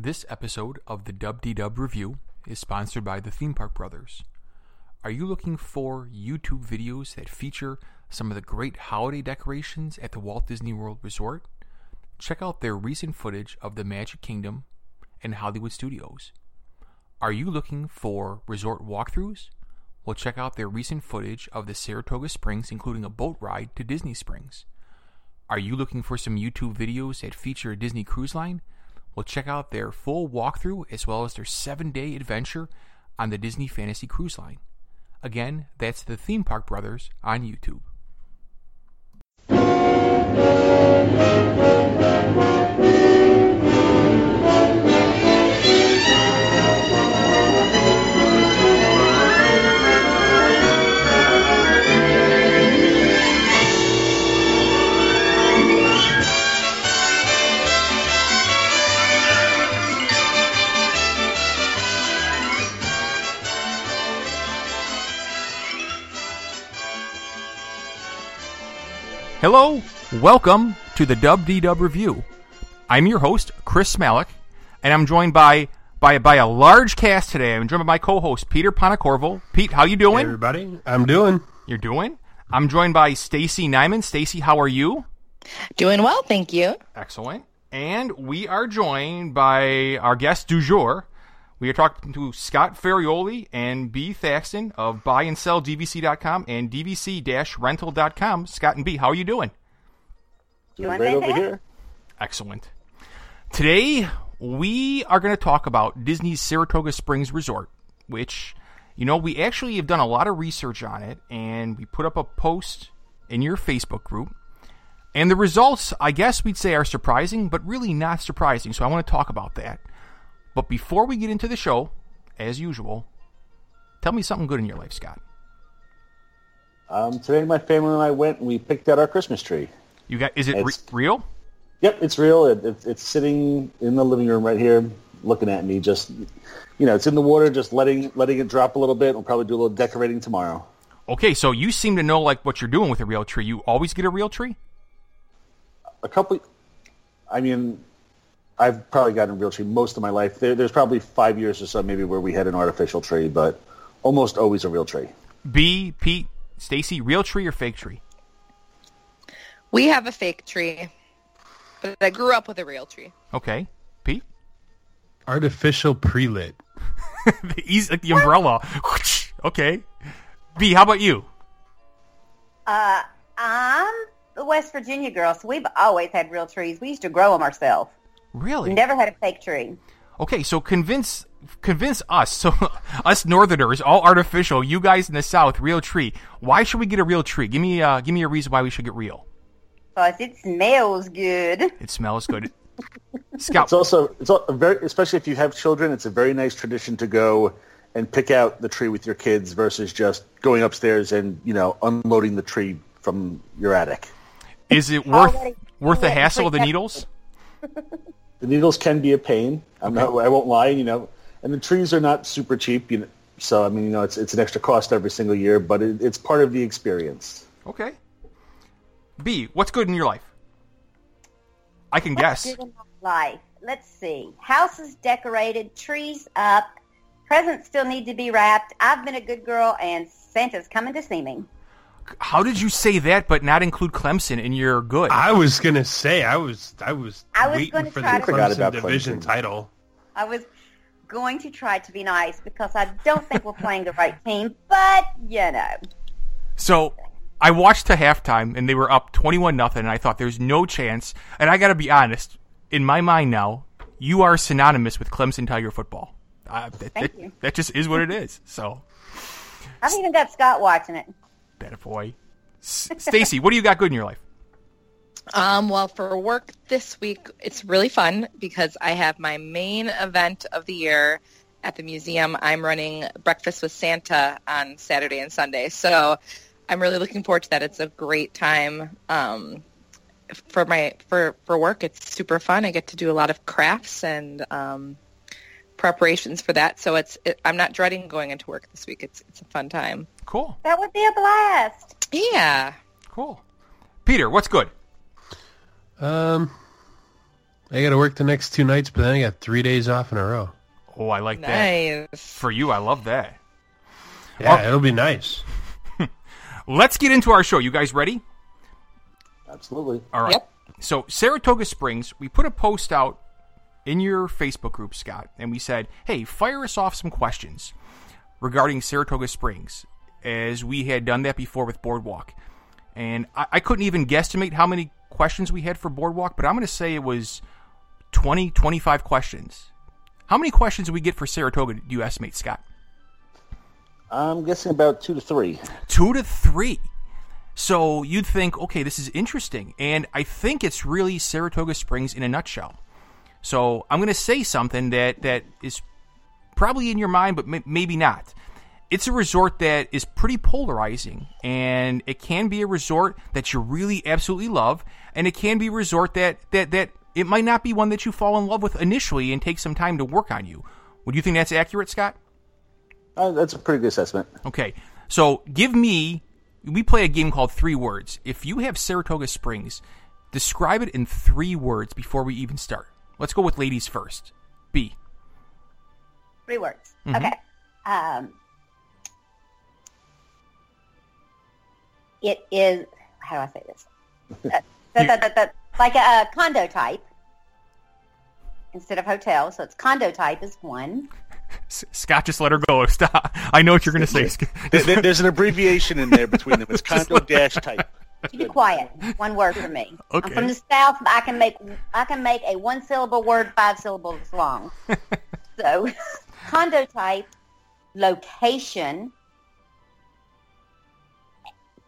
This episode of the Dub D Dub Review is sponsored by the Theme Park Brothers. Are you looking for YouTube videos that feature some of the great holiday decorations at the Walt Disney World Resort? Check out their recent footage of the Magic Kingdom and Hollywood Studios. Are you looking for resort walkthroughs? Well, check out their recent footage of the Saratoga Springs, including a boat ride to Disney Springs. Are you looking for some YouTube videos that feature a Disney Cruise Line? Well, check out their full walkthrough as well as their seven day adventure on the Disney Fantasy Cruise Line. Again, that's the Theme Park Brothers on YouTube. Hello, welcome to the Dub D Dub Review. I'm your host, Chris Malik, and I'm joined by by by a large cast today. I'm joined by my co-host Peter Panacorval. Pete, how you Hey, doing? everybody, I'm doing. You're doing? I'm joined by Stacey Nyman. Stacey, how are you? Doing well, thank you. Excellent. And we are joined by our guest du jour. We are talking to Scott Ferraioli and Bee. Thaxton of buyandselldvc.com and dvc-rental.com. Scott and Bee, how are you doing? Doing right over fantastic. here. Excellent. Today, we are going to talk about Disney's Saratoga Springs Resort, which, you know, we actually have done a lot of research on it, and we put up a post in your Facebook group. And the results, I guess we'd say, are surprising, but really not surprising. So I want to talk about that. But before we get into the show, as usual, tell me something good in your life, Scott. Um, today, my family and I went and we picked out our Christmas tree. You got? Is it re- real? Yep, it's real. It, it, it's sitting in the living room right here, looking at me. Just, you know, it's in the water, just letting letting it drop a little bit. We'll probably do a little decorating tomorrow. Okay, so you seem to know like what you're doing with a real tree. You always get a real tree. A couple, I mean, I've probably gotten a real tree most of my life. There, there's probably five years or so maybe where we had an artificial tree, but almost always a real tree. Bee, Pete, Stacey, real tree or fake tree? We have a fake tree, but I grew up with a real tree. Okay, Pete. Artificial pre-lit. the easy, like the umbrella. okay. Bee, how about you? Uh, I'm a West Virginia girl, so we've always had real trees. We used to grow them ourselves. Really? Never had a fake tree. Okay, so convince convince us. So us Northerners, all artificial. You guys in the South, real tree. Why should we get a real tree? Give me uh, give me a reason why we should get real. Because it smells good. It smells good. Scout. It's also it's a very especially if you have children. It's a very nice tradition to go and pick out the tree with your kids versus just going upstairs and you know unloading the tree from your attic. Is it worth worth the hassle of the pre- needles? The needles can be a pain. I'm not. I won't lie. You know, and the trees are not super cheap. You know, so I mean, you know, it's it's an extra cost every single year, but it, it's part of the experience. Okay. Bee, what's good in your life? I can guess. Good in my life. Let's see. Houses decorated, trees up, presents still need to be wrapped. I've been a good girl, and Santa's coming to see me. How did you say that but not include Clemson in your good? I was gonna say I was I was, I was waiting for the try to- Forgot Clemson about division Clemson. title. I was going to try to be nice because I don't think we're playing the right team, but you know. So I watched to halftime and they were up twenty-one nothing, and I thought there's no chance. And I got to be honest, in my mind now, you are synonymous with Clemson Tiger football. Uh, that, Thank that- you. that just is what it is. So I've even got Scott watching it. That boy, Stacey, what do you got good in your life? Um, well, for work this week, it's really fun because I have my main event of the year at the museum. I'm running Breakfast with Santa on Saturday and Sunday, so I'm really looking forward to that. It's a great time um, for my for for work. It's super fun. I get to do a lot of crafts and um, preparations for that. So it's it, I'm not dreading going into work this week. It's it's a fun time. Cool, That would be a blast. Yeah. cool. Peter, what's good? Um, I got to work the next two nights, but then I got three days off in a row. Oh, I like that. Nice. For you, I love that. Yeah, it'll be nice. Let's get into our show. You guys ready? Absolutely. All right. Yep. So Saratoga Springs, we put a post out in your Facebook group, Scott, and we said, "Hey, fire us off some questions regarding Saratoga Springs," as we had done that before with Boardwalk. And I, I couldn't even guesstimate how many questions we had for Boardwalk, but I'm going to say it was 20, 25 questions. How many questions did we get for Saratoga? Do you estimate, Scott? I'm guessing about two to three. two to three. So you'd think, okay, this is interesting. And I think it's really Saratoga Springs in a nutshell. So I'm going to say something that, that is probably in your mind, but may- maybe not. It's a resort that is pretty polarizing, and it can be a resort that you really absolutely love, and it can be a resort that, that, that it might not be one that you fall in love with initially and take some time to work on you. Would you think that's accurate, Scott? Uh, that's a pretty good assessment. Okay, so give me. We play a game called Three Words. If you have Saratoga Springs, describe it in three words before we even start. Let's go with ladies first. Bee. Three words. Mm-hmm. Okay. Um, it is. How do I say this? Uh, the- the- the- the- like a, a condo type instead of hotel. So it's condo type is one. Scott, just let her go. Stop. I know what you're going to say. There- there- There's an abbreviation in there between them. It's condo dash type. You be quiet. One word for me. Okay. I'm from the south. I can make I can make a one syllable word five syllables long. so, condo type, location,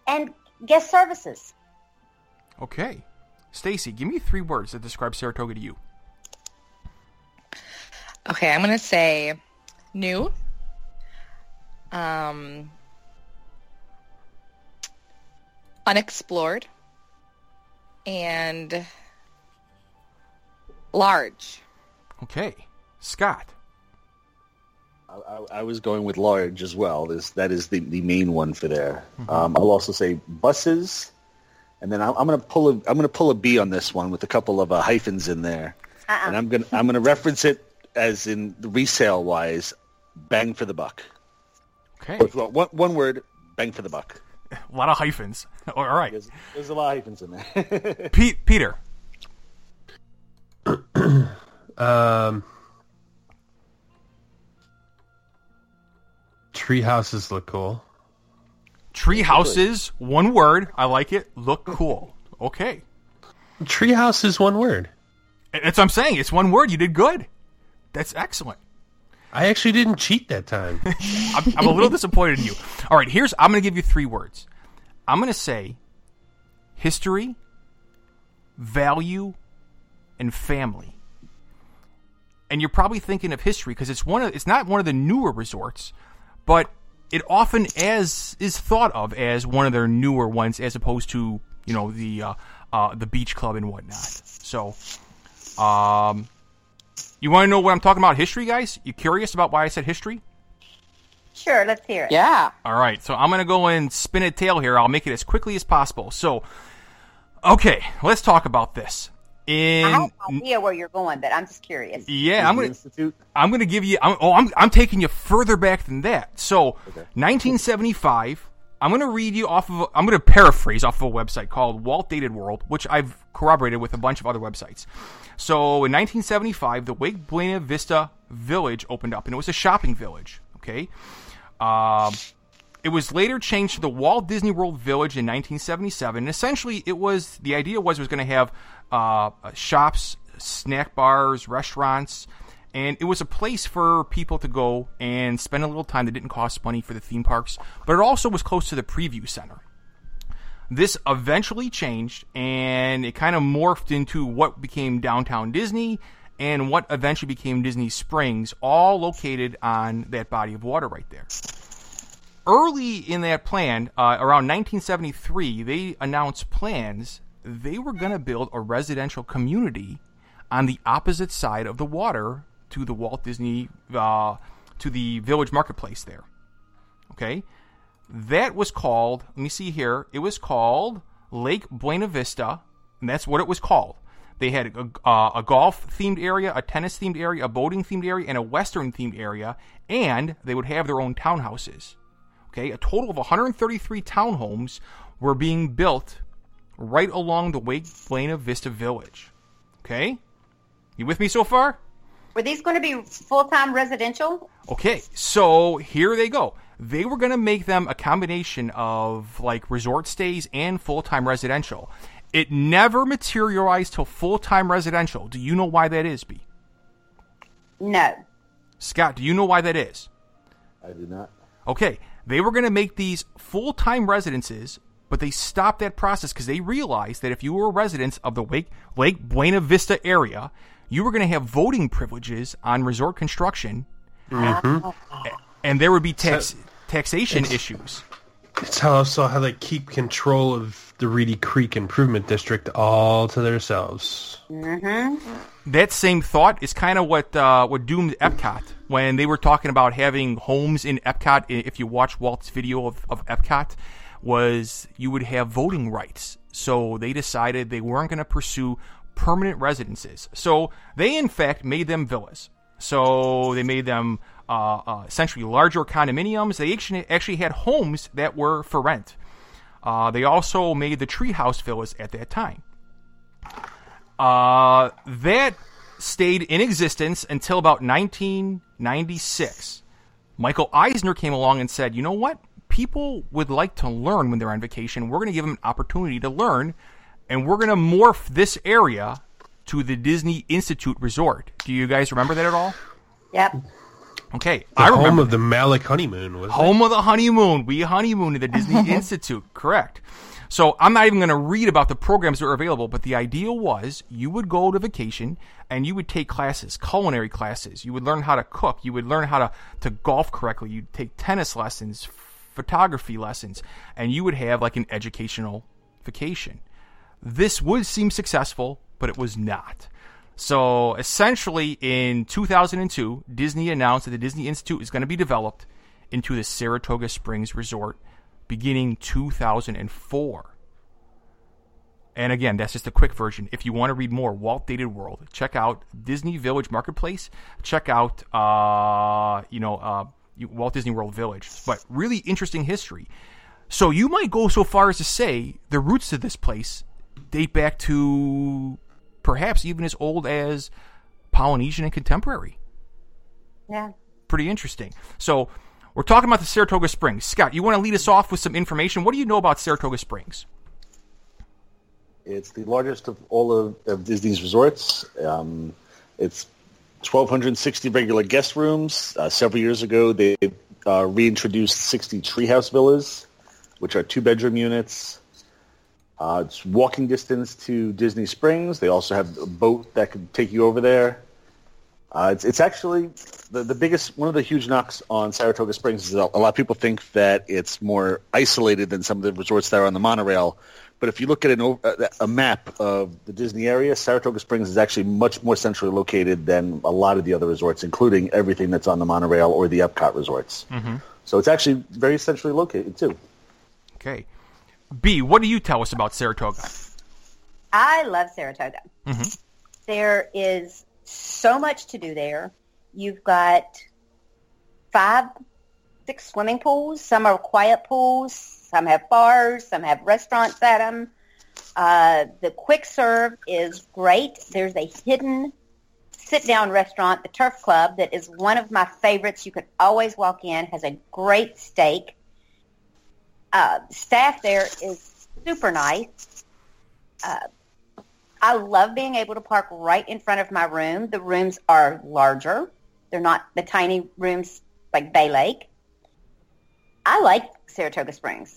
and guest services. Okay. Stacey, give me three words that describe Saratoga to you. Okay, I'm gonna say new. Um, unexplored and large. Okay. Scott. I, I, I was going with large as well. This, that is the, the main one for there. Um, I'll also say buses, and then I'm, I'm going to pull a I'm going to pull a Bee on this one with a couple of uh, hyphens in there, Uh-uh. and I'm going to I'm going to reference it as in the resale wise, bang for the buck. Okay. Well, one, one word, bang for the buck. A lot of hyphens. All right. There's, there's a lot of hyphens in there. Pete, Peter. Um, tree houses look cool. Tree houses, one word. I like it. Look cool. Okay. Tree house is one word. That's what I'm saying. It's one word. You did good. That's excellent. I actually didn't cheat that time. I'm, I'm a little disappointed in you. All right, here's I'm going to give you three words. I'm going to say history, value, and family. And you're probably thinking of history because it's one of it's not one of the newer resorts, but it often as is thought of as one of their newer ones as opposed to you know the uh, uh, the beach club and whatnot. So, um, you want to know what I'm talking about? History, guys? You curious about why I said history? Sure, let's hear it. Yeah. All right, so I'm going to go and spin a tail here. I'll make it as quickly as possible. So, okay, let's talk about this. In I have an idea where you're going, but I'm just curious. yeah, I'm going to I'm going to give you. I'm, oh, I'm I'm taking you further back than that. So, 1975. I'm going to read you off of. I'm going to paraphrase off of a website called Walt Dated World, which I've corroborated with a bunch of other websites. So, in 1975, the Lake Buena Vista Village opened up, and it was a shopping village. Okay. Um, it was later changed to the Walt Disney World Village in 1977. And essentially, it was the idea was it was going to have uh, shops, snack bars, restaurants, and it was a place for people to go and spend a little time that didn't cost money for the theme parks. But it also was close to the preview center. This eventually changed, and it kind of morphed into what became downtown Disney and what eventually became Disney Springs, all located on that body of water right there early in that plan, uh, around 1973, they announced plans. They were going to build a residential community on the opposite side of the water to the Walt Disney, uh, to the Village Marketplace there. Okay, that was called. Let me see here. It was called Lake Buena Vista, and that's what it was called. They had a, uh, a golf themed area, a tennis themed area, a boating themed area, and a western themed area, and they would have their own townhouses. Okay, a total of 133 townhomes were being built right along the Lake Buena Vista Village. Okay, you with me so far? Were these going to be full-time residential? Okay, so here they go. They were going to make them a combination of like resort stays and full time residential. It never materialized till full time residential. Do you know why that is, Bee? No. Scott, do you know why that is? I do not. Okay, they were going to make these full time residences, but they stopped that process because they realized that if you were a resident of the Wake, Lake Buena Vista area, you were going to have voting privileges on resort construction, and there would be tax, taxation issues. It's how also how they keep control of the Reedy Creek Improvement District all to themselves. that same thought is kind of what uh, what doomed Epcot when they were talking about having homes in Epcot. If you watch Walt's video of, of Epcot, was you would have voting rights. So they decided they weren't going to pursue permanent residences. So they in fact made them villas. So they made them uh, uh, essentially larger condominiums. They actually had homes that were for rent. Uh, they also made the treehouse villas at that time. Uh, that stayed in existence until about 1996. Michael Eisner came along and said, you know what? People would like to learn when they're on vacation. We're going to give them an opportunity to learn, and we're going to morph this area to the Disney Institute Resort. Do you guys remember that at all? Yep. Okay, The I home remember. of the Malik honeymoon was Home of the honeymoon. We honeymooned at the Disney Institute. Correct. So I'm not even going to read about the programs that are available, but the idea was you would go to vacation and you would take classes, culinary classes. You would learn how to cook. You would learn how to, to golf correctly. You'd take tennis lessons, photography lessons, and you would have like an educational vacation. This would seem successful, but it was not. So essentially, in 2002, Disney announced that the Disney Institute is going to be developed into the Saratoga Springs Resort beginning 2004. And again, that's just a quick version. If you want to read more Walt Dated World, check out Disney Village Marketplace. Check out, uh, you know, uh, Walt Disney World Village. But really interesting history. So you might go so far as to say the roots of this place date back to perhaps even as old as Polynesian and contemporary. Yeah. Pretty interesting. So we're talking about the Saratoga Springs. Scott, you want to lead us off with some information? What do you know about Saratoga Springs? It's the largest of all of, of Disney's resorts. Um, it's 1,260 regular guest rooms. Uh, several years ago, they uh, reintroduced 60 treehouse villas, which are two-bedroom units. Uh, it's walking distance to Disney Springs. They also have a boat that could take you over there. Uh, it's, it's actually the, the biggest, one of the huge knocks on Saratoga Springs is a lot of people think that it's more isolated than some of the resorts that are on the monorail. But if you look at an, a a map of the Disney area, Saratoga Springs is actually much more centrally located than a lot of the other resorts, including everything that's on the monorail or the Epcot resorts. So it's actually very centrally located too. Okay. Bee, what do you tell us about Saratoga? I love Saratoga. There is so much to do there. You've got five, six swimming pools. Some are quiet pools. Some have bars. Some have restaurants at them. Uh, the quick serve is great. There's a hidden sit-down restaurant, the Turf Club, that is one of my favorites. You can always walk in. Has a great steak. Uh, staff there is super nice. Uh, I love being able to park right in front of my room. The rooms are larger. They're not the tiny rooms like Bay Lake. I like Saratoga Springs,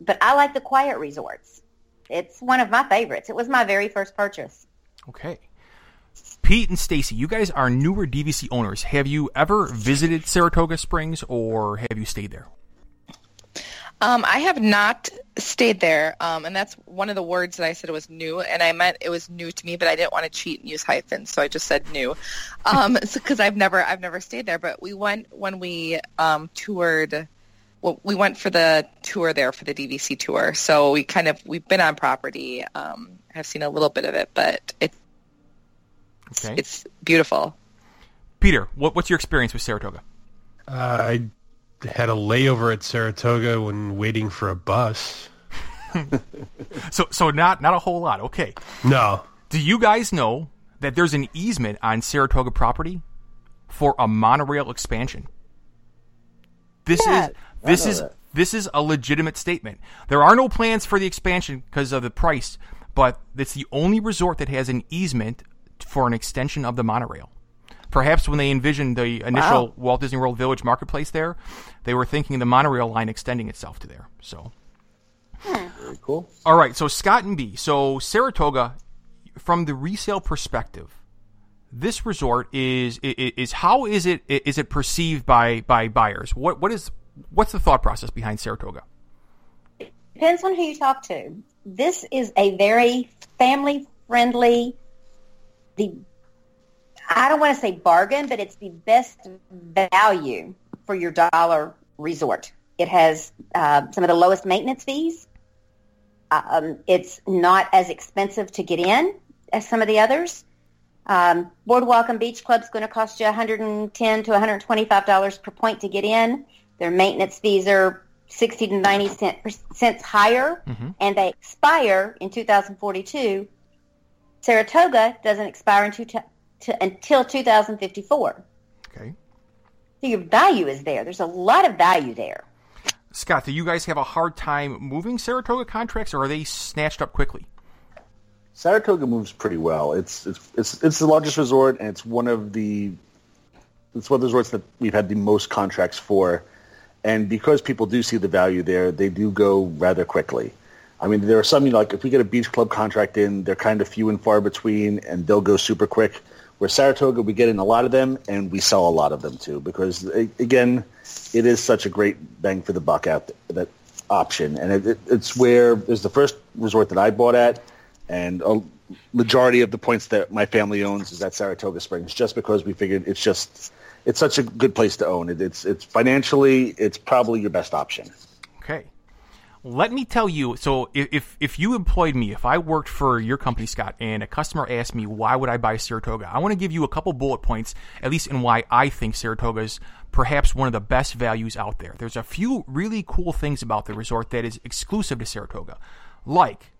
but I like the quiet resorts. It's one of my favorites. It was my very first purchase. Okay. Pete and Stacey, you guys are newer DVC owners. Have you ever visited Saratoga Springs or have you stayed there? Um, I have not stayed there, um, and that's one of the words that I said was new, and I meant it was new to me, but I didn't want to cheat and use hyphens, so I just said new, um, because I've never I've never stayed there. But we went when we um, toured. Well, we went for the tour there for the DVC tour, so we kind of we've been on property. Um, have seen a little bit of it, but it Okay. It's beautiful. Peter, what, what's your experience with Saratoga? Uh, I had a layover at Saratoga when waiting for a bus. so, so not not a whole lot. Okay. No. Do you guys know that there's an easement on Saratoga property for a monorail expansion? This yeah, is this is that. this is a legitimate statement. There are no plans for the expansion because of the price, but it's the only resort that has an easement for an extension of the monorail. Perhaps when they envisioned the initial wow. Walt Disney World Village marketplace there, they were thinking the monorail line extending itself to there. So, hmm. very cool. All right, so Scott and Bee. So Saratoga, from the resale perspective, this resort is, is is how is it is it perceived by by buyers? What what is what's the thought process behind Saratoga? Depends on who you talk to. This is a very family friendly, the I don't want to say bargain, but it's the best value for your dollar resort. It has uh, some of the lowest maintenance fees. Um, it's not as expensive to get in as some of the others. Um, Boardwalk and Beach Club is going to cost you 110 to 125 dollars per point to get in. Their maintenance fees are 60 to 90 cent, cents higher, mm-hmm. and they expire in 2042. Saratoga doesn't expire in two, to, until 2054. Okay. So your value is there. There's a lot of value there. Scott, do you guys have a hard time moving Saratoga contracts, or are they snatched up quickly? Saratoga moves pretty well. It's it's it's, it's the largest resort, and it's one of the it's one of the resorts that we've had the most contracts for. And because people do see the value there, they do go rather quickly. I mean, there are some, you know, like if we get a beach club contract in, they're kind of few and far between, and they'll go super quick. Where Saratoga, we get in a lot of them, and we sell a lot of them too, because again, it is such a great bang for the buck out that option, and it, it, it's where it's the first resort that I bought at, and a majority of the points that my family owns is at Saratoga Springs, just because we figured it's just it's such a good place to own. It, it's it's financially, it's probably your best option. Let me tell you. So if if you employed me, if I worked for your company, Scott, and a customer asked me why would I buy Saratoga, I want to give you a couple bullet points, at least in why I think Saratoga is perhaps one of the best values out there. There's a few really cool things about the resort that is exclusive to Saratoga, like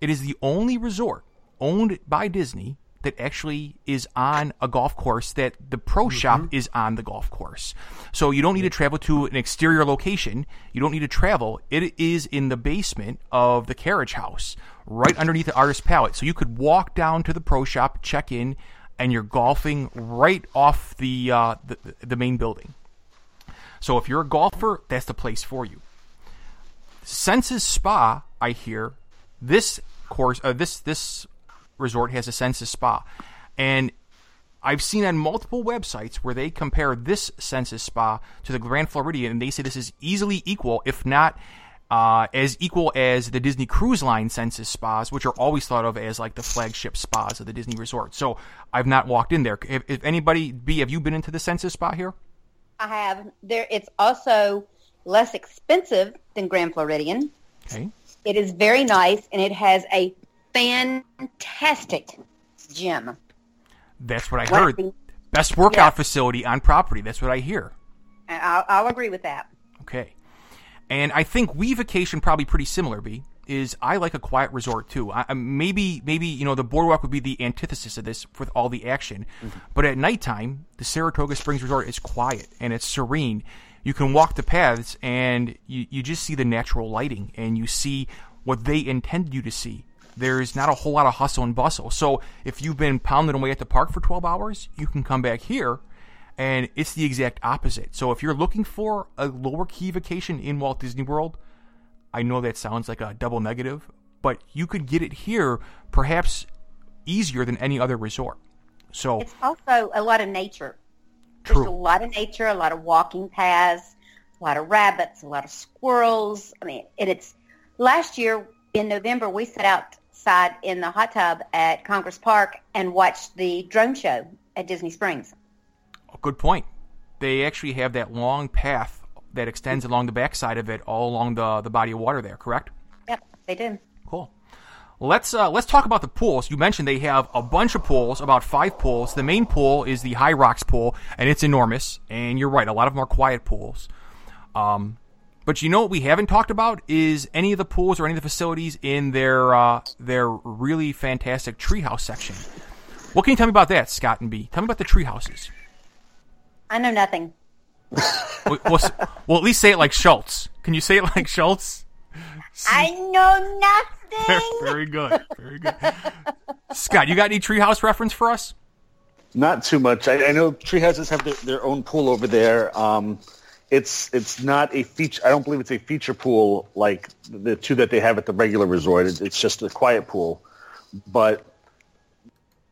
it is the only resort owned by Disney that actually is on a golf course that the pro mm-hmm. shop is on the golf course. So you don't need to travel to an exterior location. You don't need to travel. It is in the basement of the carriage house, right underneath the artist palette. So you could walk down to the pro shop, check in, and you're golfing right off the, uh, the, the main building. So if you're a golfer, that's the place for you. Senses Spa, I hear, this course, uh, this this resort has a Senses Spa. And I've seen on multiple websites where they compare this Senses Spa to the Grand Floridian, and they say this is easily equal, if not uh, as equal as the Disney Cruise Line Senses Spas, which are always thought of as like the flagship spas of the Disney resort. So I've not walked in there. If, if anybody, Bee, have you been into the Senses Spa here? I have. There, it's also less expensive than Grand Floridian. Okay. It is very nice, and it has a fantastic gym. That's what I heard. Best workout facility on property. That's what I hear. I'll, I'll, agree with that. Okay. And I think we vacation probably pretty similar, Bee. Is I like a quiet resort too. I, maybe, maybe you know the boardwalk would be the antithesis of this with all the action, mm-hmm. but at nighttime the Saratoga Springs Resort is quiet and it's serene. You can walk the paths and you, you just see the natural lighting and you see what they intended you to see there's not a whole lot of hustle and bustle. So if you've been pounding away at the park for 12 hours, you can come back here and it's the exact opposite. So if you're looking for a lower key vacation in Walt Disney World, I know that sounds like a double negative, but you could get it here perhaps easier than any other resort. So it's also a lot of nature. True. There's a lot of nature, a lot of walking paths, a lot of rabbits, a lot of squirrels. I mean, and it's last year in November we set out sat in the hot tub at Congress Park and watched the drone show at Disney Springs. Good point. They actually have that long path that extends along the backside of it, all along the the body of water there. Correct? Yep, they do. Cool. let's uh, let's talk about the pools. You mentioned they have a bunch of pools, about five pools. The main pool is the High Rocks pool, and it's enormous. And you're right, a lot of them are quiet pools. Um, but you know what we haven't talked about is any of the pools or any of the facilities in their uh, their really fantastic treehouse section. What can you tell me about that, Scott and B? Tell me about the treehouses. I know nothing. well, well, well, at least say it like Schultz. Can you say it like Schultz? I know nothing. Very good. Very good. Scott, you got any treehouse reference for us? Not too much. I, I know treehouses have their, their own pool over there. Um, it's it's not a feature. I don't believe it's a feature pool like the two that they have at the regular resort. It's, it's just a quiet pool, but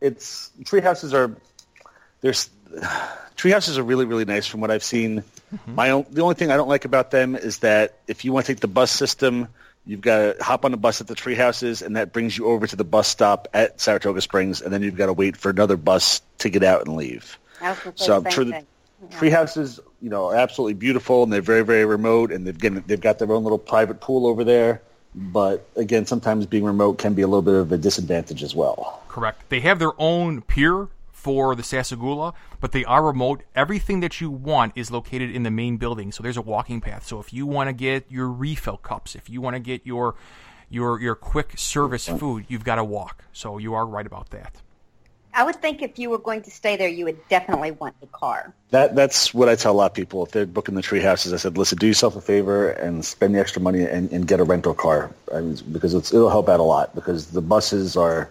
it's tree houses are there's tree houses are really really nice from what I've seen. Mm-hmm. My own, the only thing I don't like about them is that if you want to take the bus system, you've got to hop on the bus at the tree houses, and that brings you over to the bus stop at Saratoga Springs, and then you've got to wait for another bus to get out and leave. So I'm sure the tree houses, you know, are absolutely beautiful, and they're very very remote, and they've got, they've got their own little private pool over there. But again, sometimes being remote can be a little bit of a disadvantage as well. Correct. They have their own pier for the Sassagoula, but they are remote. Everything that you want is located in the main building, so there's a walking path. So if you want to get your refill cups, if you want to get your your your quick service food, you've got to walk. So you are right about that. I would think if you were going to stay there, you would definitely want a car. That that's what I tell a lot of people if they're booking the tree houses. I said, listen, do yourself a favor and spend the extra money and, and get a rental car I mean, because it'll help out a lot because the buses are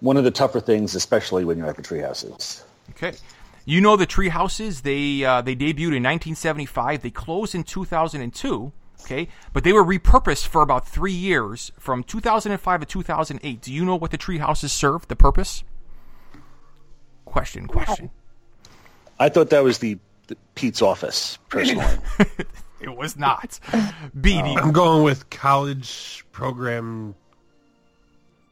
one of the tougher things, especially when you're at the tree houses. Okay. You know the tree houses, they, uh, they debuted in 1975. They closed in 2002. Okay. But they were repurposed for about three years from 2005 to 2008. Do you know what the tree houses served, the purpose? Question, question. Oh. I thought that was the, the Pete's office, personally. it was not. Bee. I'm going with college program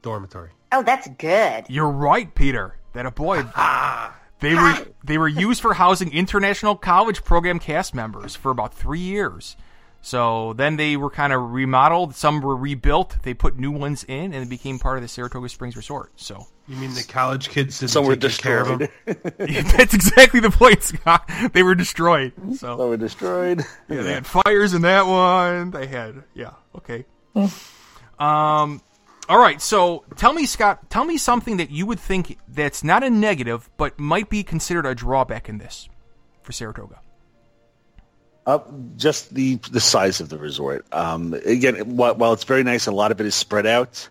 dormitory. Oh, that's good. You're right, Peter. That a boy. they were they were used for housing international college program cast members for about three years. So then they were kind of remodeled. Some were rebuilt. They put new ones in, and it became part of the Saratoga Springs Resort. So you mean the college kids didn't Some were take care of them? that's exactly the point, Scott. They were destroyed. So they were destroyed. Yeah, they had fires in that one. They had yeah. Okay. um, all right, so tell me, Scott, tell me something that you would think that's not a negative, but might be considered a drawback in this for Saratoga. Uh, just the the size of the resort. Um, again, while, while it's very nice, a lot of it is spread out.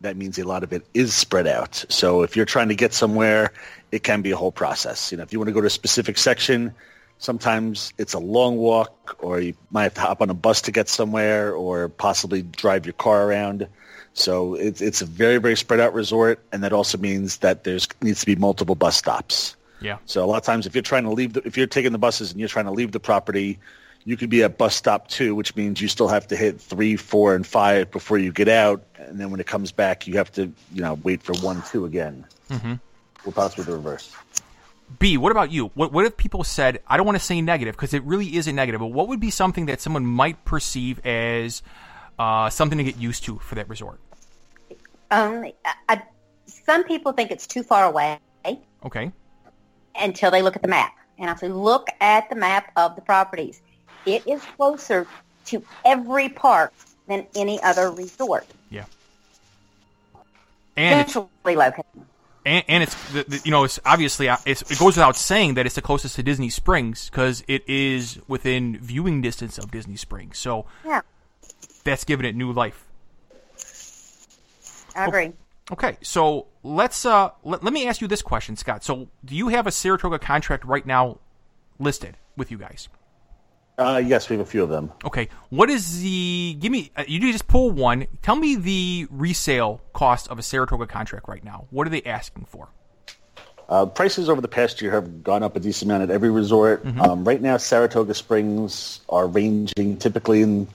That means a lot of it is spread out. So if you're trying to get somewhere, it can be a whole process. You know, if you want to go to a specific section, sometimes it's a long walk, or you might have to hop on a bus to get somewhere, or possibly drive your car around. So it's it's a very very spread out resort, and that also means that there's needs to be multiple bus stops. Yeah. So a lot of times, if you're trying to leave, the, if you're taking the buses and you're trying to leave the property, you could be at bus stop two, which means you still have to hit three, four, and five before you get out, and then when it comes back, you have to you know wait for one, two again. Mm-hmm. Or possibly the reverse. Bee, what about you? What what if people said I don't want to say negative because it really is a negative, but what would be something that someone might perceive as uh, something to get used to for that resort? Um, I, some people think it's too far away. Okay. Until they look at the map, and I say, look at the map of the properties. It is closer to every park than any other resort. Yeah. And it's, Centrally located. and, and it's the, the, you know it's obviously uh, it's, it goes without saying that it's the closest to Disney Springs because it is within viewing distance of Disney Springs. So Yeah, that's given it new life. I agree. Okay, so let's uh let, let me ask you this question, Scott. So do you have a Saratoga contract right now listed with you guys? Uh, yes, we have a few of them. Okay, what is the give me uh, you just pull one. Tell me the resale cost of a Saratoga contract right now. What are they asking for? Uh, prices over the past year have gone up a decent amount at every resort. Um, right now, Saratoga Springs are ranging typically in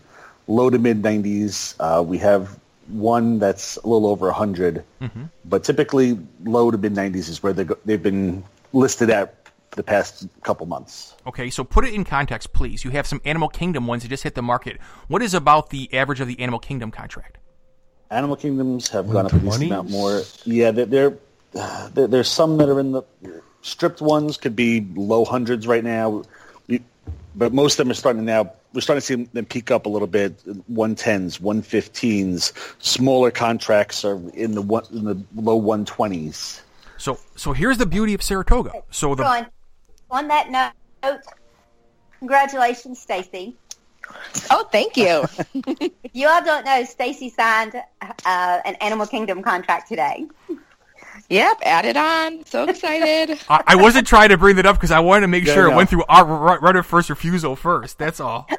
low to mid 90s. Uh, we have one that's a little over 100, mm-hmm. but typically low to mid 90s is where they they've been listed at the past couple months. Okay, so put it in context, please. You have some Animal Kingdom ones that just hit the market. What is about the average of the Animal Kingdom contract? Animal Kingdoms have gone up a decent amount more. Yeah, they're, they're, there's some that are in the stripped ones could be low hundreds right now, but most of them are starting to now. We're starting to see them peak up a little bit. One tens, one fifteens. Smaller contracts are in the one, in the low one twenties. So, so here's the beauty of Saratoga. So the on, on that note, congratulations, Stacey. Oh, thank you. if you all don't know, Stacey signed uh, an Animal Kingdom contract today. Yep, added on. So excited. I, I, wasn't trying to bring that up because I wanted to make yeah, sure it went through our right of first refusal first. That's all.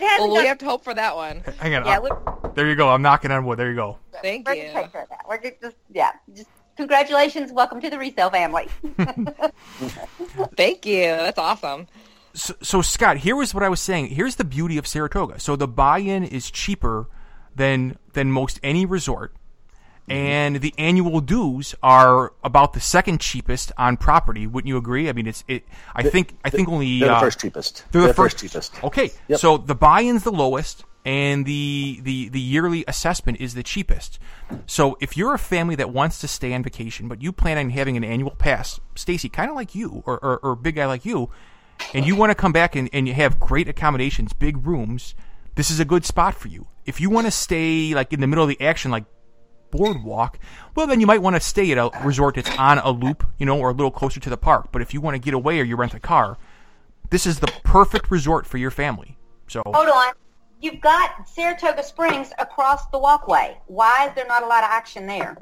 Oh, well, we have to hope for that one. Hang on. Yeah, there you go. I'm knocking on wood. There you go. Thank we're you. Take care that. We're just yeah. Just congratulations. Welcome to the resale family. Thank you. That's awesome. So, so, Scott, here was what I was saying. Here's the beauty of Saratoga. So the buy-in is cheaper than than most any resort. And the annual dues are about the second cheapest on property. Wouldn't you agree? I mean, it's it. I the, think I think only they're uh, the first cheapest. They're, they're the first, first cheapest. Okay, yep. so the buy-in's the lowest, and the the the yearly assessment is the cheapest. So if you're a family that wants to stay on vacation, but you plan on having an annual pass, Stacey, kind of like you, or, or or big guy like you and you want to come back and, and you have great accommodations, big rooms, this is a good spot for you. If you want to stay like in the middle of the action, like boardwalk, well, then you might want to stay at a resort that's on a loop, you know, or a little closer to the park. But if you want to get away or you rent a car, this is the perfect resort for your family. So hold on, you've got Saratoga Springs across the walkway. Why is there not a lot of action there?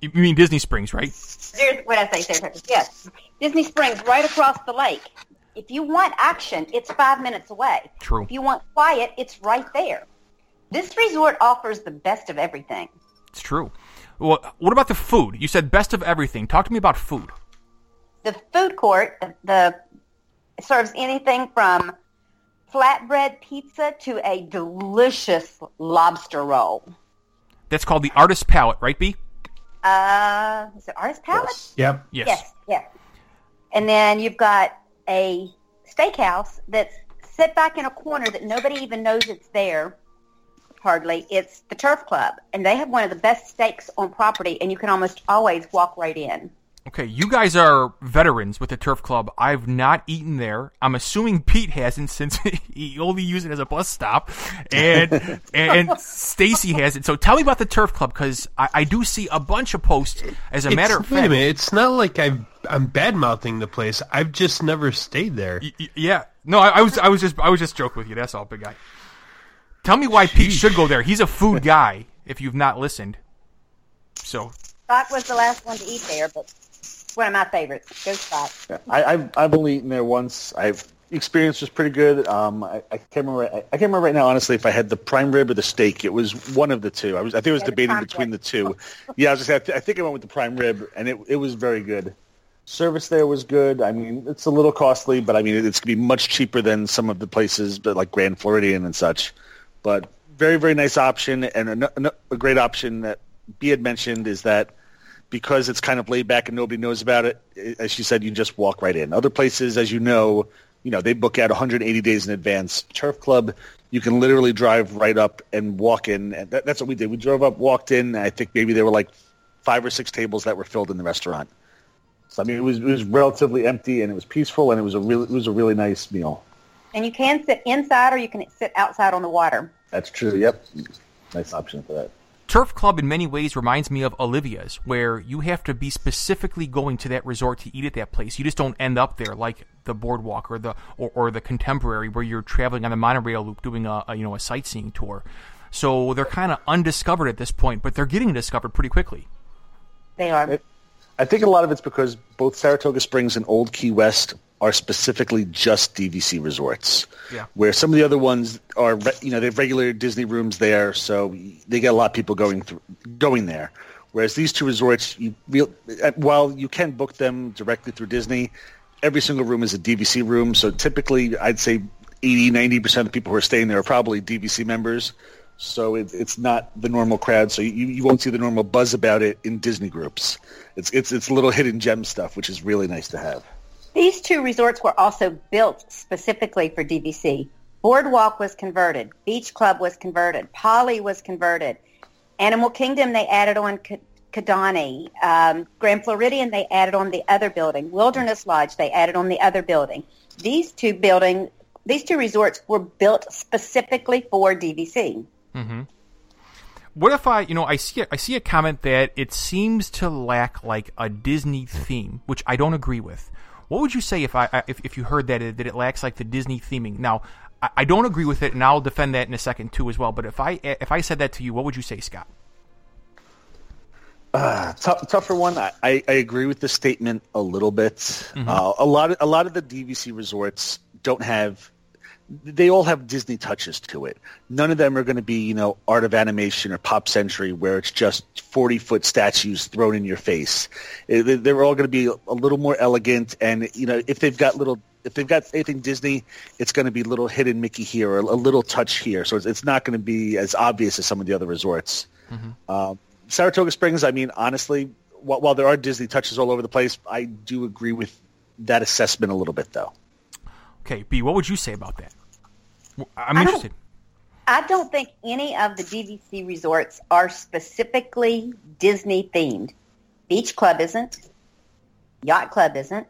You mean Disney Springs, right? There's what I say, Saratoga. Yes, Disney Springs, right across the lake. If you want action, it's five minutes away. True. If you want quiet, it's right there. This resort offers the best of everything. It's true. Well, what about the food? You said best of everything. Talk to me about food. The food court the, the serves anything from flatbread pizza to a delicious lobster roll. That's called the Artist Palette, right, Bee? Uh, is it Artist Palette? Yes. Yep. Yes. Yes. Yes. And then you've got a steakhouse that's set back in a corner that nobody even knows it's there hardly. It's the Turf Club, and they have one of the best steaks on property, and you can almost always walk right in. Okay, you guys are veterans with the Turf Club. I've not eaten there. I'm assuming Pete hasn't since he only used it as a bus stop, and and Stacey hasn't. So tell me about the Turf Club because I, I, do see a bunch of posts. As a it's, matter of fact, wait a minute, it's not like I've I'm bad mouthing the place. I've just never stayed there. Y- yeah, no, I, I, was I was just I was just joking with you. That's all, big guy. Tell me why Sheesh. Pete should go there. He's a food guy. If you've not listened, so Scott was the last one to eat there, but one of my favorites. Go Scott. Yeah, I, have I've only eaten there once. I've experience was pretty good. Um, I, I, can't remember. I, I, can't remember right now, honestly, if I had the prime rib or the steak. It was one of the two. I was. I think I was yeah, debating between rib. the two. yeah, I was just. I, think I went with the prime rib, and it it was very good. Service there was good. I mean, it's a little costly, but I mean, it's going to be much cheaper than some of the places, but like Grand Floridian and such. But very, very nice option, and a, a great option that Bee had mentioned is that because it's kind of laid back and nobody knows about it, as she said, you just walk right in. Other places, as you know, you know they book out 180 days in advance. Turf Club, you can literally drive right up and walk in. And that, that's what we did. We drove up, walked in. I think maybe there were like five or six tables that were filled in the restaurant. So I mean, it was it was relatively empty and it was peaceful and it was a really it was a really nice meal. And you can sit inside or you can sit outside on the water. That's true. Yep, nice option for that. Turf Club in many ways reminds me of Olivia's, where you have to be specifically going to that resort to eat at that place. You just don't end up there like the boardwalk or the or, or the contemporary where you're traveling on the monorail loop doing a, a you know a sightseeing tour. So they're kind of undiscovered at this point, but they're getting discovered pretty quickly. They are. I think a lot of it's because both Saratoga Springs and Old Key West are specifically just DVC resorts. Yeah. Where some of the other ones are, you know, they have regular Disney rooms there, so they get a lot of people going through, going there. Whereas these two resorts, you real, uh, while you can book them directly through Disney, every single room is a DVC room. So typically, I'd say 80, 90 percent of the people who are staying there are probably DVC members. So it, it's not the normal crowd. So you, you won't see the normal buzz about it in Disney groups. It's it's it's little hidden gem stuff, which is really nice to have. These two resorts were also built specifically for DVC. Boardwalk was converted. Beach Club was converted. Polly was converted. Animal Kingdom, they added on Kidani. Um, Grand Floridian, they added on the other building. Wilderness Lodge, they added on the other building. These two building, these two resorts were built specifically for DVC. Mm-hmm. What if I, you know, I see a, I see a comment that it seems to lack like a Disney theme, which I don't agree with. What would you say if I if, if you heard that it, that it lacks like the Disney theming? Now, I, I don't agree with it, and I'll defend that in a second too as well. But if I if I said that to you, what would you say, Scott? Uh, tough, tougher one. I, I, agree with the statement a little bit. Mm-hmm. Uh, a lot of a lot of the DVC resorts don't have. They all have Disney touches to it. None of them are going to be, you know, Art of Animation or Pop Century, where it's just forty foot statues thrown in your face. They're all going to be a little more elegant, and you know, if they've got little if they've got anything Disney, it's going to be little hidden Mickey here or a little touch here. So it's, it's not going to be as obvious as some of the other resorts. Mm-hmm. Um, Saratoga Springs, I mean, honestly, while, while, there are Disney touches all over the place, I do agree with that assessment a little bit, though. Okay, Bee, what would you say about that? I'm interested. I don't, I don't think any of the DVC resorts are specifically Disney themed. Beach Club isn't. Yacht Club isn't.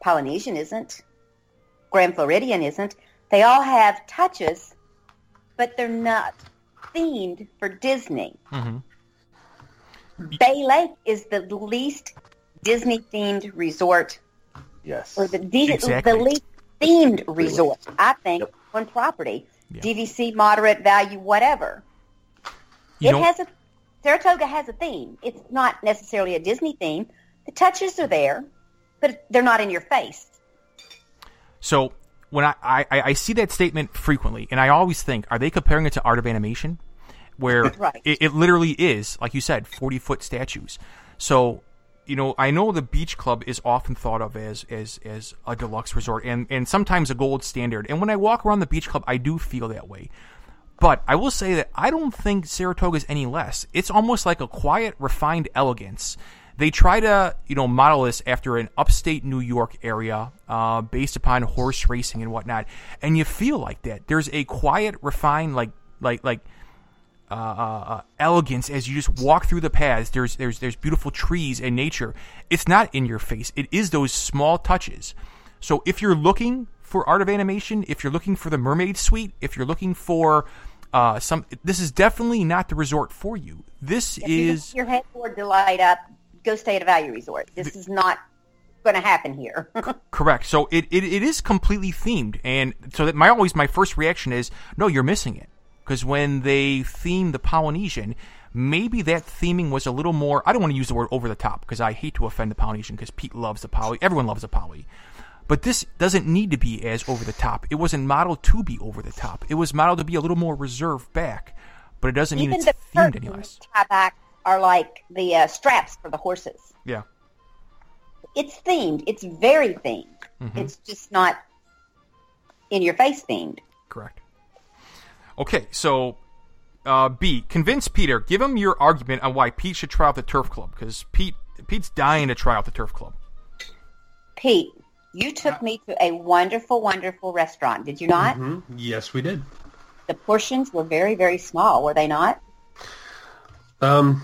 Polynesian isn't. Grand Floridian isn't. They all have touches, but they're not themed for Disney. Mm-hmm. Bay Lake is the least Disney themed resort. Yes. Or the, exactly. the least themed resort, I think, yep. on property. Yeah. DVC, moderate value, whatever. You it has a Saratoga has a theme. It's not necessarily a Disney theme. The touches are there, but they're not in your face. So when I, I, I see that statement frequently, and I always think, are they comparing it to Art of Animation? where right. it, it, literally is, like you said, 40 foot statues. So, you know, I know the beach club is often thought of as, as, as a deluxe resort and, and sometimes a gold standard. And when I walk around the beach club, I do feel that way. But I will say that I don't think Saratoga is any less. It's almost like a quiet, refined elegance. They try to, you know, model this after an upstate New York area, uh, based upon horse racing and whatnot, and you feel like that. There's a quiet, refined, like, like, like uh, uh, uh, elegance as you just walk through the paths. There's there's there's beautiful trees and nature. It's not in your face. It is those small touches. So if you're looking for art of animation, if you're looking for the mermaid suite, if you're looking for uh, some, this is definitely not the resort for you. This if is you your headboard to light up. Go stay at a value resort. This is not going to happen here. correct. So it, it, it is completely themed, and so that my always my first reaction is no, you're missing it because when they themed the Polynesian, maybe that theming was a little more. I don't want to use the word over the top because I hate to offend the Polynesian because Pete loves the Poly. Everyone loves the Poly. But this doesn't need to be as over the top. It wasn't modeled to be over the top. It was modeled to be a little more reserved back. But it doesn't Even mean it's themed any less. Back are like the uh, straps for the horses. Yeah. It's themed. It's very themed. Mm-hmm. It's just not in your face themed. Correct. Okay, so uh, Bee, convince Peter. Give him your argument on why Pete should try out the Turf Club because Pete Pete's dying to try out the Turf Club. Pete, you took me to a wonderful, wonderful restaurant. Did you not? Mm-hmm. Yes, we did. The portions were very, very small. Were they not? Um,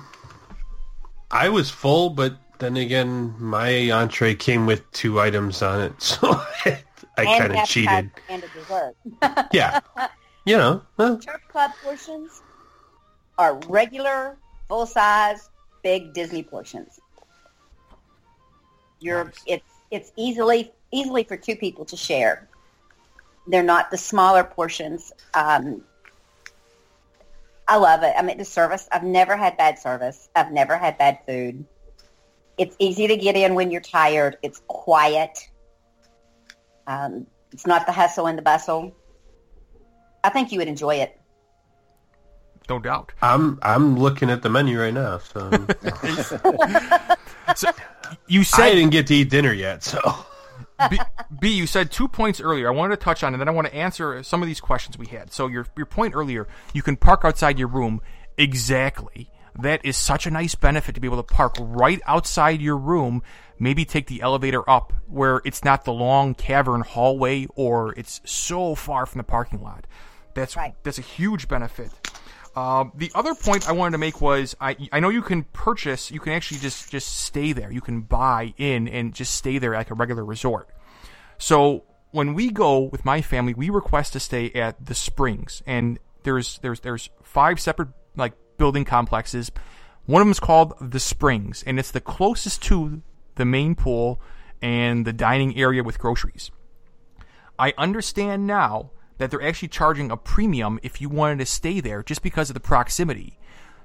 I was full, but then again, my entree came with two items on it, so I kind of cheated. And a dessert. yeah. You know, well. Turf Club portions are regular, full size, big Disney portions. You're nice. it's it's easily easily for two people to share. They're not the smaller portions. Um, I love it. I mean, the service. I've never had bad service. I've never had bad food. It's easy to get in when you're tired. It's quiet. Um, it's not the hustle and the bustle. I think you would enjoy it. No doubt. I'm I'm looking at the menu right now. So, so you said I didn't get to eat dinner yet. So Bee, Bee, you said two points earlier. I wanted to touch on, and then I want to answer some of these questions we had. So your your point earlier, you can park outside your room. Exactly. That is such a nice benefit to be able to park right outside your room. Maybe take the elevator up where it's not the long cavern hallway or it's so far from the parking lot. That's right. that's a huge benefit. Uh, the other point I wanted to make was I I know you can purchase, you can actually just just stay there. You can buy in and just stay there like a regular resort. So when we go with my family, we request to stay at the Springs, and there's there's there's five separate like building complexes. One of them is called the Springs, and it's the closest to the main pool and the dining area with groceries. I understand now that they're actually charging a premium if you wanted to stay there just because of the proximity.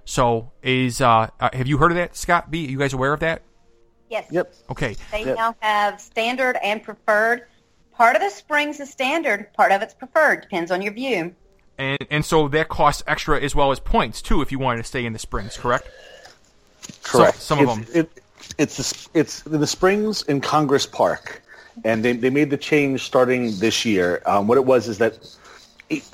So, is uh, uh, have you heard of that, Scott Bee? Are you guys aware of that? Yes. Yep. Okay. They Yep. now have standard and preferred. Part of the springs is standard. Part of it's preferred. Depends on your view. And and so that costs extra as well as points too if you wanted to stay in the Springs, correct? Correct. some of them. It, it's the, it's the Springs in Congress Park, and they they made the change starting this year. Um, what it was is that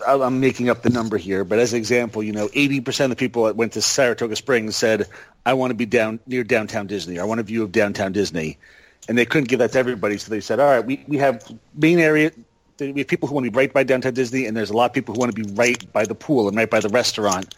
I'm making up the number here, but as an example, you know, 80% of the people that went to Saratoga Springs said, "I want to be down near downtown Disney. I want a view of downtown Disney," and they couldn't give that to everybody, so they said, "All right, we we have main area." We have people who want to be right by downtown Disney, and there's a lot of people who want to be right by the pool and right by the restaurant.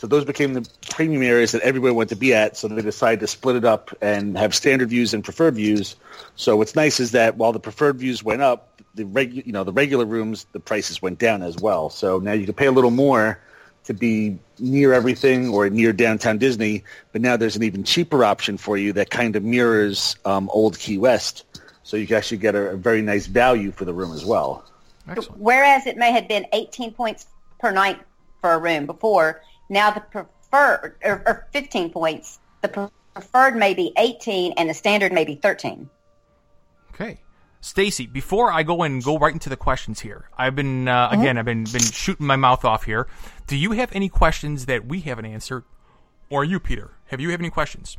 So those became the premium areas that everybody wanted to be at. So they decided to split it up and have standard views and preferred views. So what's nice is that while the preferred views went up, the regu- you know the regular rooms the prices went down as well. So now you can pay a little more to be near everything or near downtown Disney, but now there's an even cheaper option for you that kind of mirrors um, old Key West. So you can actually get a, a very nice value for the room as well. Excellent. Whereas it may have been 18 points per night for a room before, now the preferred, or, or 15 points, the preferred may be 18 and the standard may be 13. Okay. Stacey, before I go and go right into the questions here, I've been uh, again I've been been shooting my mouth off here. Do you have any questions that we haven't answered, or you, Peter? Have you have any questions?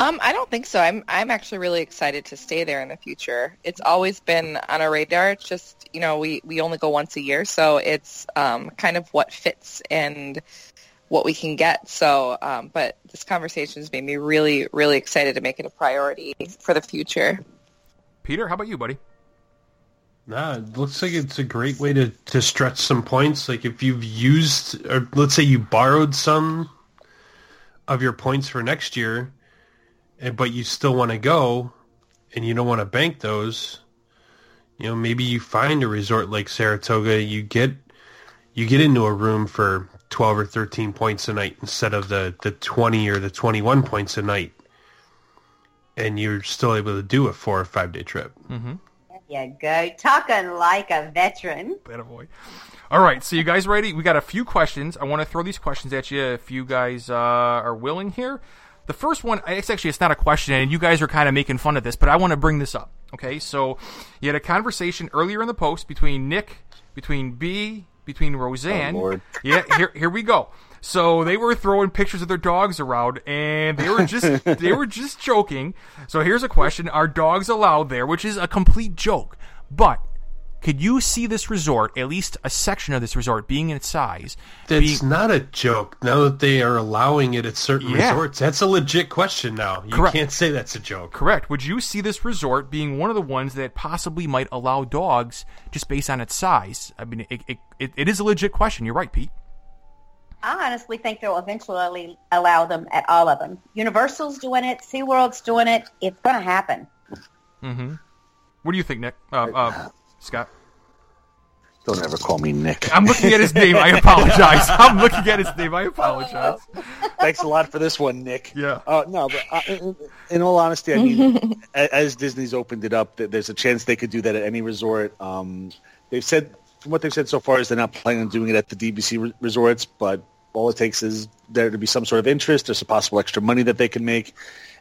Um, I don't think so. I'm I'm actually really excited to stay there in the future. It's always been on our radar. It's just you know we we only go once a year, so it's um, kind of what fits and what we can get. So, um, but this conversation has made me really really excited to make it a priority for the future. Peter, how about you, buddy? Nah, it looks like it's a great way to, to stretch some points. Like if you've used, or let's say you borrowed some of your points for next year, and- but you still want to go, and you don't want to bank those, you know, maybe you find a resort like Saratoga, you get you get into a room for twelve or thirteen points a night instead of the the twenty or the twenty one points a night, and you're still able to do a four or five day trip. Mm-hmm. There you go. Talking like a veteran. That boy. All right, so you guys ready? We got a few questions. I want to throw these questions at you if you guys uh, are willing here. The first one, it's actually it's not a question, and you guys are kind of making fun of this, but I want to bring this up. Okay, so you had a conversation earlier in the post between Nick, between Bee, between Roseanne. Oh. Yeah, here here we go. So they were throwing pictures of their dogs around, and they were just they were just joking. So here's a question: Are dogs allowed there? Which is a complete joke. But could you see this resort, at least a section of this resort, being in its size? That's being- not a joke. Now that they are allowing it at certain Yeah. resorts, that's a legit question now. You Correct. can't say that's a joke. correct. Would you see this resort being one of the ones that possibly might allow dogs just based on its size? I mean, it, it, it, it is a legit question. You're right, Pete. I honestly think they'll eventually allow them at all of them. Universal's doing it. SeaWorld's doing it. It's going to happen. Mm-hmm. What do you think, Nick? Uh, uh, Scott? Don't ever call me Nick. I'm looking at his name. I apologize. I'm looking at his name. I apologize. Thanks a lot for this one, Nick. Yeah. Uh, no, but uh, in, in all honesty, I mean, as Disney's opened it up, there's a chance they could do that at any resort. Um, they've said, from what they've said so far, is they're not planning on doing it at the DVC re- resorts, but all it takes is there to be some sort of interest. There's some possible extra money that they can make.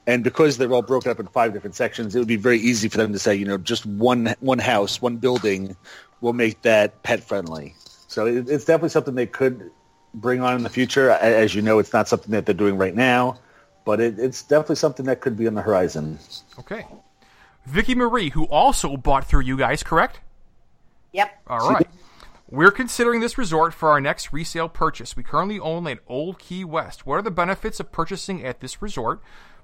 And because they're all broken up in five different sections, it would be very easy for them to say, you know, just one one house, one building will make that pet friendly. So it, it's definitely something they could bring on in the future. As you know, it's not something that they're doing right now, but it, it's definitely something that could be on the horizon. Okay. Vicky Marie, who also bought through you guys, correct? Yep. All right. We're considering this resort for our next resale purchase. We currently own at Old Key West. What are the benefits of purchasing at this resort?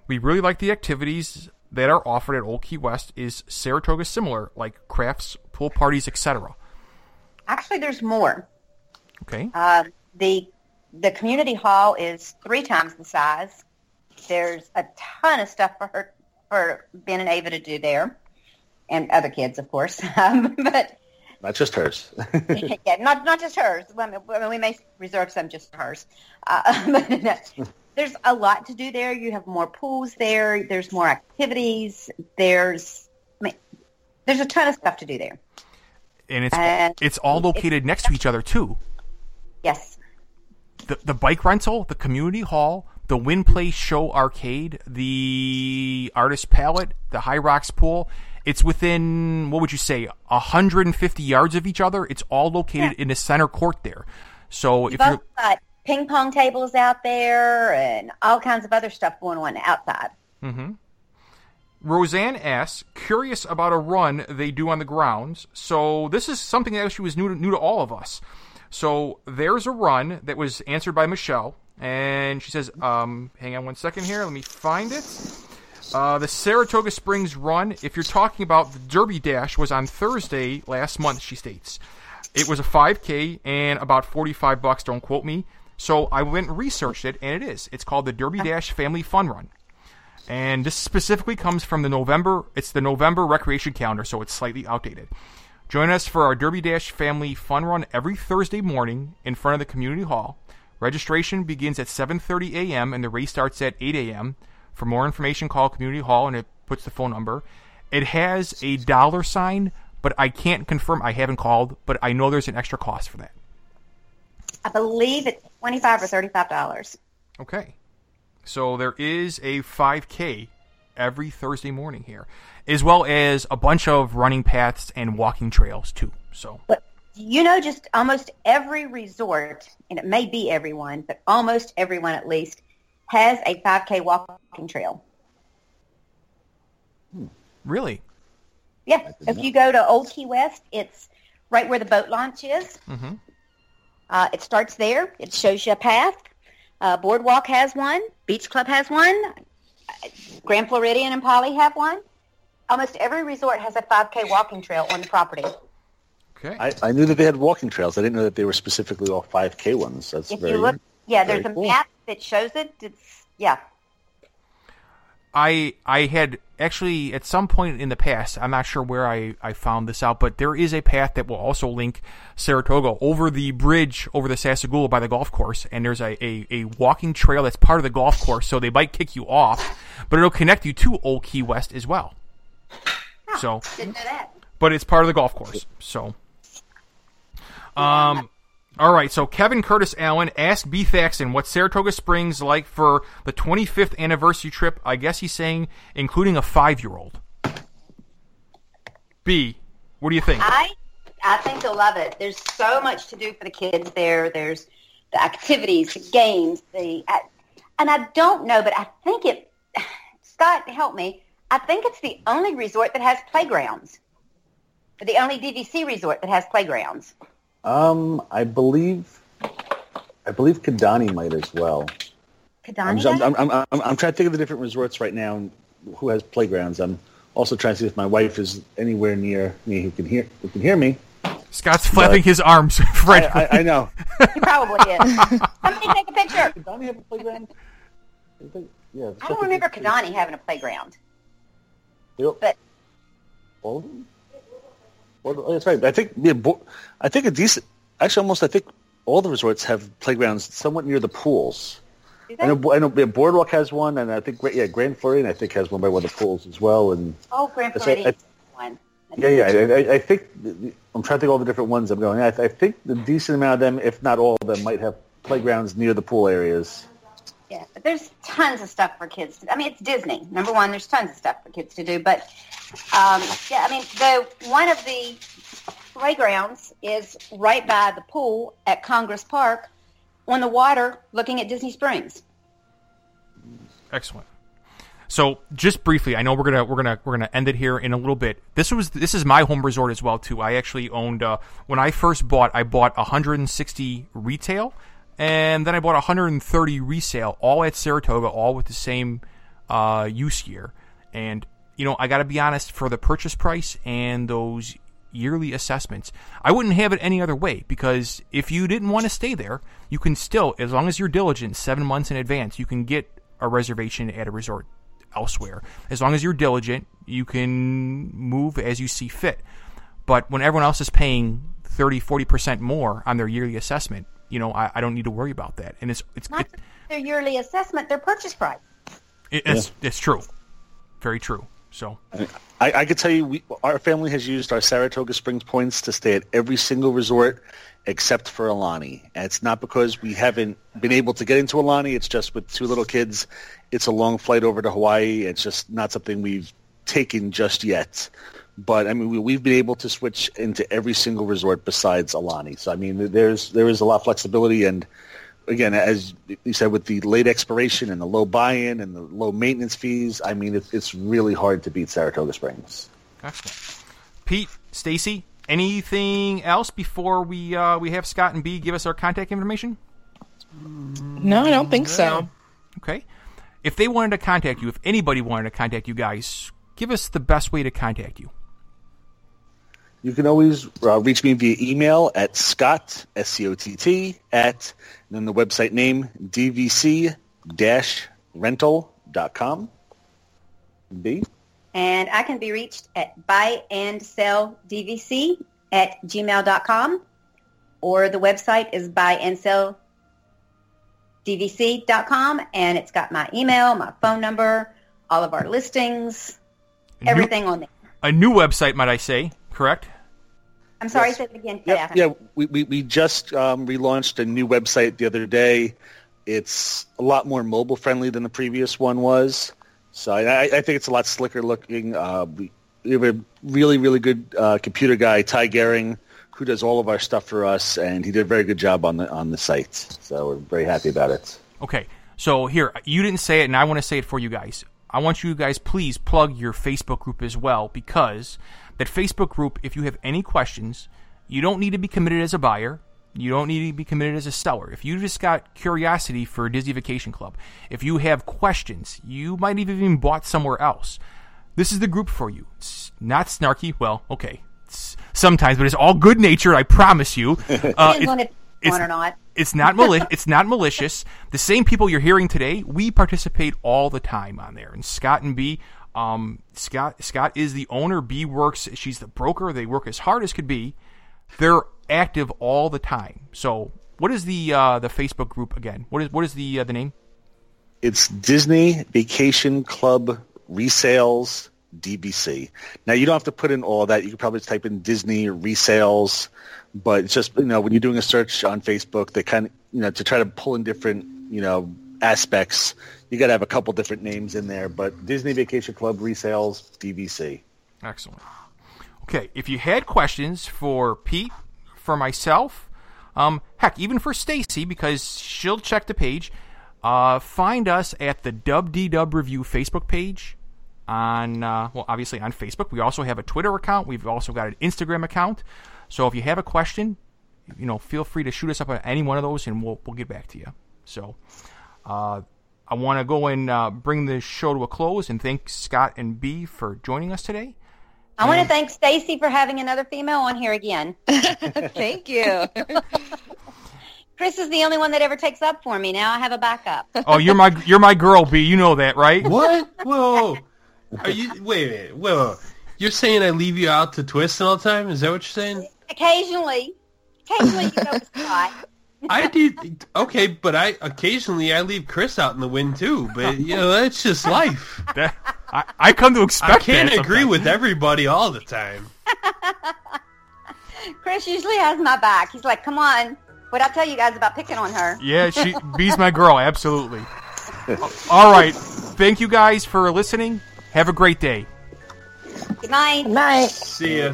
We really like the activities that are offered at Old Key West. Is Saratoga similar, like crafts, pool parties, etc.? Actually, there's more. Okay. Uh, the the community hall is three times the size. There's a ton of stuff for her, for Ben and Ava to do there, and other kids, of course. Um, but not just hers. yeah, not not just hers. I mean, we may reserve some just for hers. Uh, but there's a lot to do there. You have more pools there. There's more activities. There's I mean, there's a ton of stuff to do there. And it's and it's all located it's, next to each other too. Yes. The the bike rental, the community hall, the Win Play Show Arcade, the Artist Palette, the High Rocks Pool. It's within what would you say, 150 yards of each other. It's all located yeah. in the center court there. So You've if you're got ping pong tables out there and all kinds of other stuff going on outside. Mm-hmm. Roseanne asks, curious about a run they do on the grounds. So this is something that actually was new to, new to all of us. So there's a run that was answered by Michelle, and she says, um, hang on one second here, let me find it. Uh, the Saratoga Springs run, if you're talking about the Derby Dash, was on Thursday last month, she states. It was a 5K and about 45 bucks, don't quote me. So I went and researched it, and it is. It's called the Derby Dash Family Fun Run. And this specifically comes from the November, it's the November recreation calendar, so it's slightly outdated. Join us for our Derby Dash Family Fun Run every Thursday morning in front of the community hall. Registration begins at 7:30 a.m. and the race starts at 8 a.m. For more information, call Community Hall and it puts the phone number. It has a dollar sign, but I can't confirm. I haven't called, but I know there's an extra cost for that. I believe it's twenty-five or thirty-five dollars. Okay, so there is a 5K every Thursday morning here, as well as a bunch of running paths and walking trails too. So, but you know, just almost every resort, and it may be everyone, but almost everyone at least has a 5K walking trail. Hmm. Really? Yeah. If you go to Old Key West, it's right where the boat launch is. Mm-hmm. Uh, it starts there. It shows you a path. Uh, Boardwalk has one. Beach Club has one. Grand Floridian and Poly have one. Almost every resort has a 5K walking trail on the property. Okay. I, I knew that they had walking trails. I didn't know that they were specifically all 5K ones. That's if very, you look, yeah, there's a cool. map that shows it. It's yeah. I I had actually at some point in the past, I'm not sure where I, I found this out, but there is a path that will also link Saratoga over the bridge over the Sassagoula by the golf course, and there's a, a, a walking trail that's part of the golf course, so they might kick you off, but it'll connect you to Old Key West as well. Oh, so didn't know that. But it's part of the golf course, so. Um, all right, so Kevin Curtis Allen asked Bee. Thaxton what Saratoga Springs like for the 25th anniversary trip. I guess he's saying including a five-year-old. Bee, what do you think? I I think they'll love it. There's so much to do for the kids there. There's the activities, the games, the and I don't know, but I think it. Scott, help me. I think it's the only resort that has playgrounds. The only DVC resort that has playgrounds. Um, I believe, I believe Kidani might as well. Kidani. I'm, I'm, I'm, I'm, trying to think of the different resorts right now who has playgrounds. I'm also trying to see if my wife is anywhere near me who can hear who can hear me. Scott's flapping his arms. Fred, I, I, I, know. he probably is. Somebody take a picture. Kidani have a playground? Yeah. I don't remember Kidani having a playground. Yep. But all of them. Well, that's right. I think yeah, I think a decent. Actually, almost I think all the resorts have playgrounds somewhat near the pools. I know, I know yeah, Boardwalk has one, and I think yeah, Grand Floridian I think has one by one of the pools as well. And oh, Grand Floridian one. Yeah, yeah. I, I, think I'm trying to think all the different ones I'm going. I, I think the decent amount of them, if not all of them, might have playgrounds near the pool areas. Yeah, but there's tons of stuff for kids. To, I mean, it's Disney. Number one, there's tons of stuff for kids to do. But um, yeah, I mean, the one of the playgrounds is right by the pool at Congress Park, on the water, looking at Disney Springs. Excellent. So, just briefly, I know we're gonna we're gonna we're gonna end it here in a little bit. This was this is my home resort as well too. I actually owned uh, when I first bought, I bought 160 retail and then I bought 130 resale, all at Saratoga, all with the same uh, use year. And you know, I got to be honest, for the purchase price and those yearly assessments. I wouldn't have it any other way because if you didn't want to stay there, you can still, as long as you're diligent, seven months in advance, you can get a reservation at a resort elsewhere. As long as you're diligent, you can move as you see fit. But when everyone else is paying 30, 40% more on their yearly assessment, you know, I, I don't need to worry about that. And it's, it's, Not it, their yearly assessment, their purchase price. it, it's, it's true. Very true. So, I, I could tell you, we, our family has used our Saratoga Springs points to stay at every single resort except for Aulani. And it's not because we haven't been able to get into Aulani. It's just with two little kids, it's a long flight over to Hawaii. It's just not something we've taken just yet. But I mean, we, we've been able to switch into every single resort besides Aulani. So I mean, there's there is a lot of flexibility, and again, as you said, with the late expiration and the low buy-in and the low maintenance fees, I mean, it's it's really hard to beat Saratoga Springs. excellent. Pete, Stacey, anything else before we uh, we have Scott and B give us our contact information? No, I don't think so. Okay. If they wanted to contact you, if anybody wanted to contact you guys, give us the best way to contact you. You can always uh, reach me via email at scott, S-C-O-T-T, at, and then the website name, dvc-rental.com. Bee? And I can be reached at buy and sell DVC at gmail.com or the website is buy and sell DVC.com and it's got my email, my phone number, all of our listings, A new- everything on there. A new website, might I say? Correct. I'm sorry, Yes. say it again. Yeah, yeah we, we, we just um, relaunched a new website the other day. It's a lot more mobile friendly than the previous one was. So I, I think it's a lot slicker looking. Uh, we, we have a really, really good uh, computer guy, Ty Gehring, who does all of our stuff for us, and he did a very good job on the on the site. So we're very happy about it. Okay. So here, you didn't say it, and I want to say it for you guys. I want you guys, please plug your Facebook group as well, because that Facebook group, if you have any questions, you don't need to be committed as a buyer. You don't need to be committed as a seller. If you just got curiosity for Disney Vacation Club, if you have questions, you might have even bought somewhere else. This is the group for you. It's not snarky. Well, okay, it's sometimes, but it's all good natured. I promise you. Uh, it- you or not. it's not mali- it's not malicious. The same people you're hearing today, we participate all the time on there. And Scott and Bee, um, Scott Scott is the owner. Bee works. She's the broker. They work as hard as could be. They're active all the time. So, what is the uh, the Facebook group again? What is what is the uh, the name? It's Disney Vacation Club Resales DVC. Now you don't have to put in all that. You could probably type in Disney resales, but it's just you know when you're doing a search on Facebook, they kind of you know to try to pull in different you know aspects. You got to have a couple different names in there, but Disney Vacation Club Resales DVC. Excellent. Okay, if you had questions for Pete, for myself, um, heck, even for Stacey, because she'll check the page, uh, find us at the Dub D Dub Review Facebook page on, uh, well, obviously on Facebook. We also have a Twitter account. We've also got an Instagram account. So if you have a question, you know, feel free to shoot us up on any one of those, and we'll we'll get back to you. So, uh, I want to go and uh, bring the show to a close and thank Scott and Bee for joining us today. I want to thank Stacey for having another female on here again. Thank you. Chris is the only one that ever takes up for me. Now I have a backup. Oh, you're my you're my girl, Bee. You know that, right? What? Whoa. Are you? Wait a minute. Whoa, whoa. You're saying I leave you out to twist all the time? Is that what you're saying? Occasionally, occasionally you go with Scott. I do. Okay, but I occasionally I leave Chris out in the wind too. But you know that's just life. That- I, I come to expect. I can't that agree sometimes. with everybody all the time. Chris usually has my back. He's like, "Come on, what I tell you guys about picking on her?" Yeah, she Bee's my girl, absolutely. All right, thank you guys for listening. Have a great day. Good night. Night. See ya.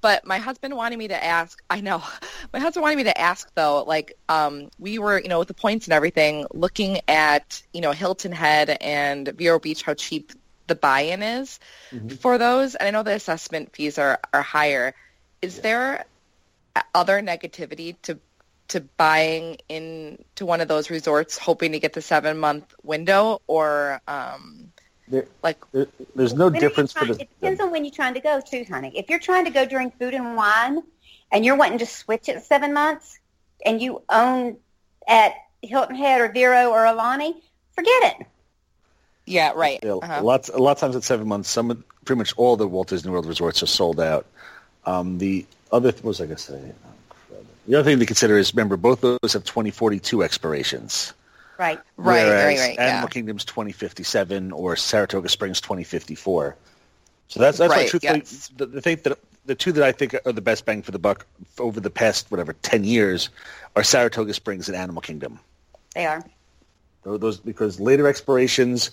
But my husband wanted me to ask. I know, my husband wanted me to ask though. Like, um, we were, you know, with the points and everything, looking at, you know, Hilton Head and Vero Beach, how cheap the buy-in is mm-hmm. for those. And I know the assessment fees are, are higher. Is yeah. there other negativity to to buying into one of those resorts, hoping to get the seven month window, or um, there, like there, there's no difference trying, for the. It depends on when you're trying to go too, honey. If you're trying to go during food and wine, and you're wanting to switch at seven months, and you own at Hilton Head or Vero or Aulani, forget it. Yeah, right. Yeah, uh-huh. Lots, a lot of times at seven months, some pretty much all the Walt Disney World resorts are sold out. Um, the other, what was I going to say? The other thing to consider is, remember, both those have 2042 expirations. Right, right, right, right. Animal yeah. Kingdom's 2057 or Saratoga Springs 2054. So that's that's right, why truthfully yes. the, the thing that the two that I think are the best bang for the buck over the past whatever 10 years are Saratoga Springs and Animal Kingdom. They are. Those because later expirations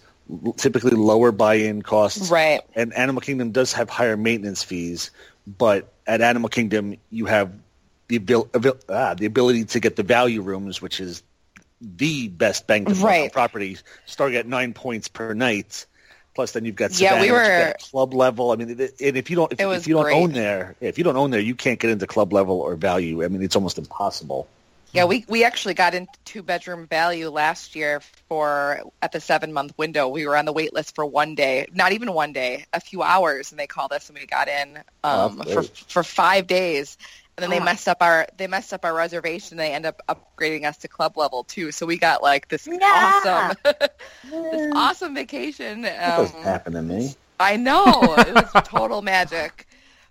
typically lower buy-in costs. Right. And Animal Kingdom does have higher maintenance fees, but at Animal Kingdom you have the abil- abil- ah, the ability to get the value rooms, which is the best bang for right. property, starting at nine points per night. Plus, then you've got Savannah, yeah, we were club level. I mean, and if you don't, if, if you don't great. own there, if you don't own there, you can't get into club level or value. I mean, it's almost impossible. Yeah, we we actually got into two bedroom value last year for at the seven month window. We were on the wait list for one day, not even one day, a few hours, and they called us and we got in oh, um, oh, for for five days. And then they oh. messed up our they messed up our reservation. They end up upgrading us to club level too. So we got like this yeah. awesome this awesome vacation. Um, that doesn't happen to me. I know it was total magic.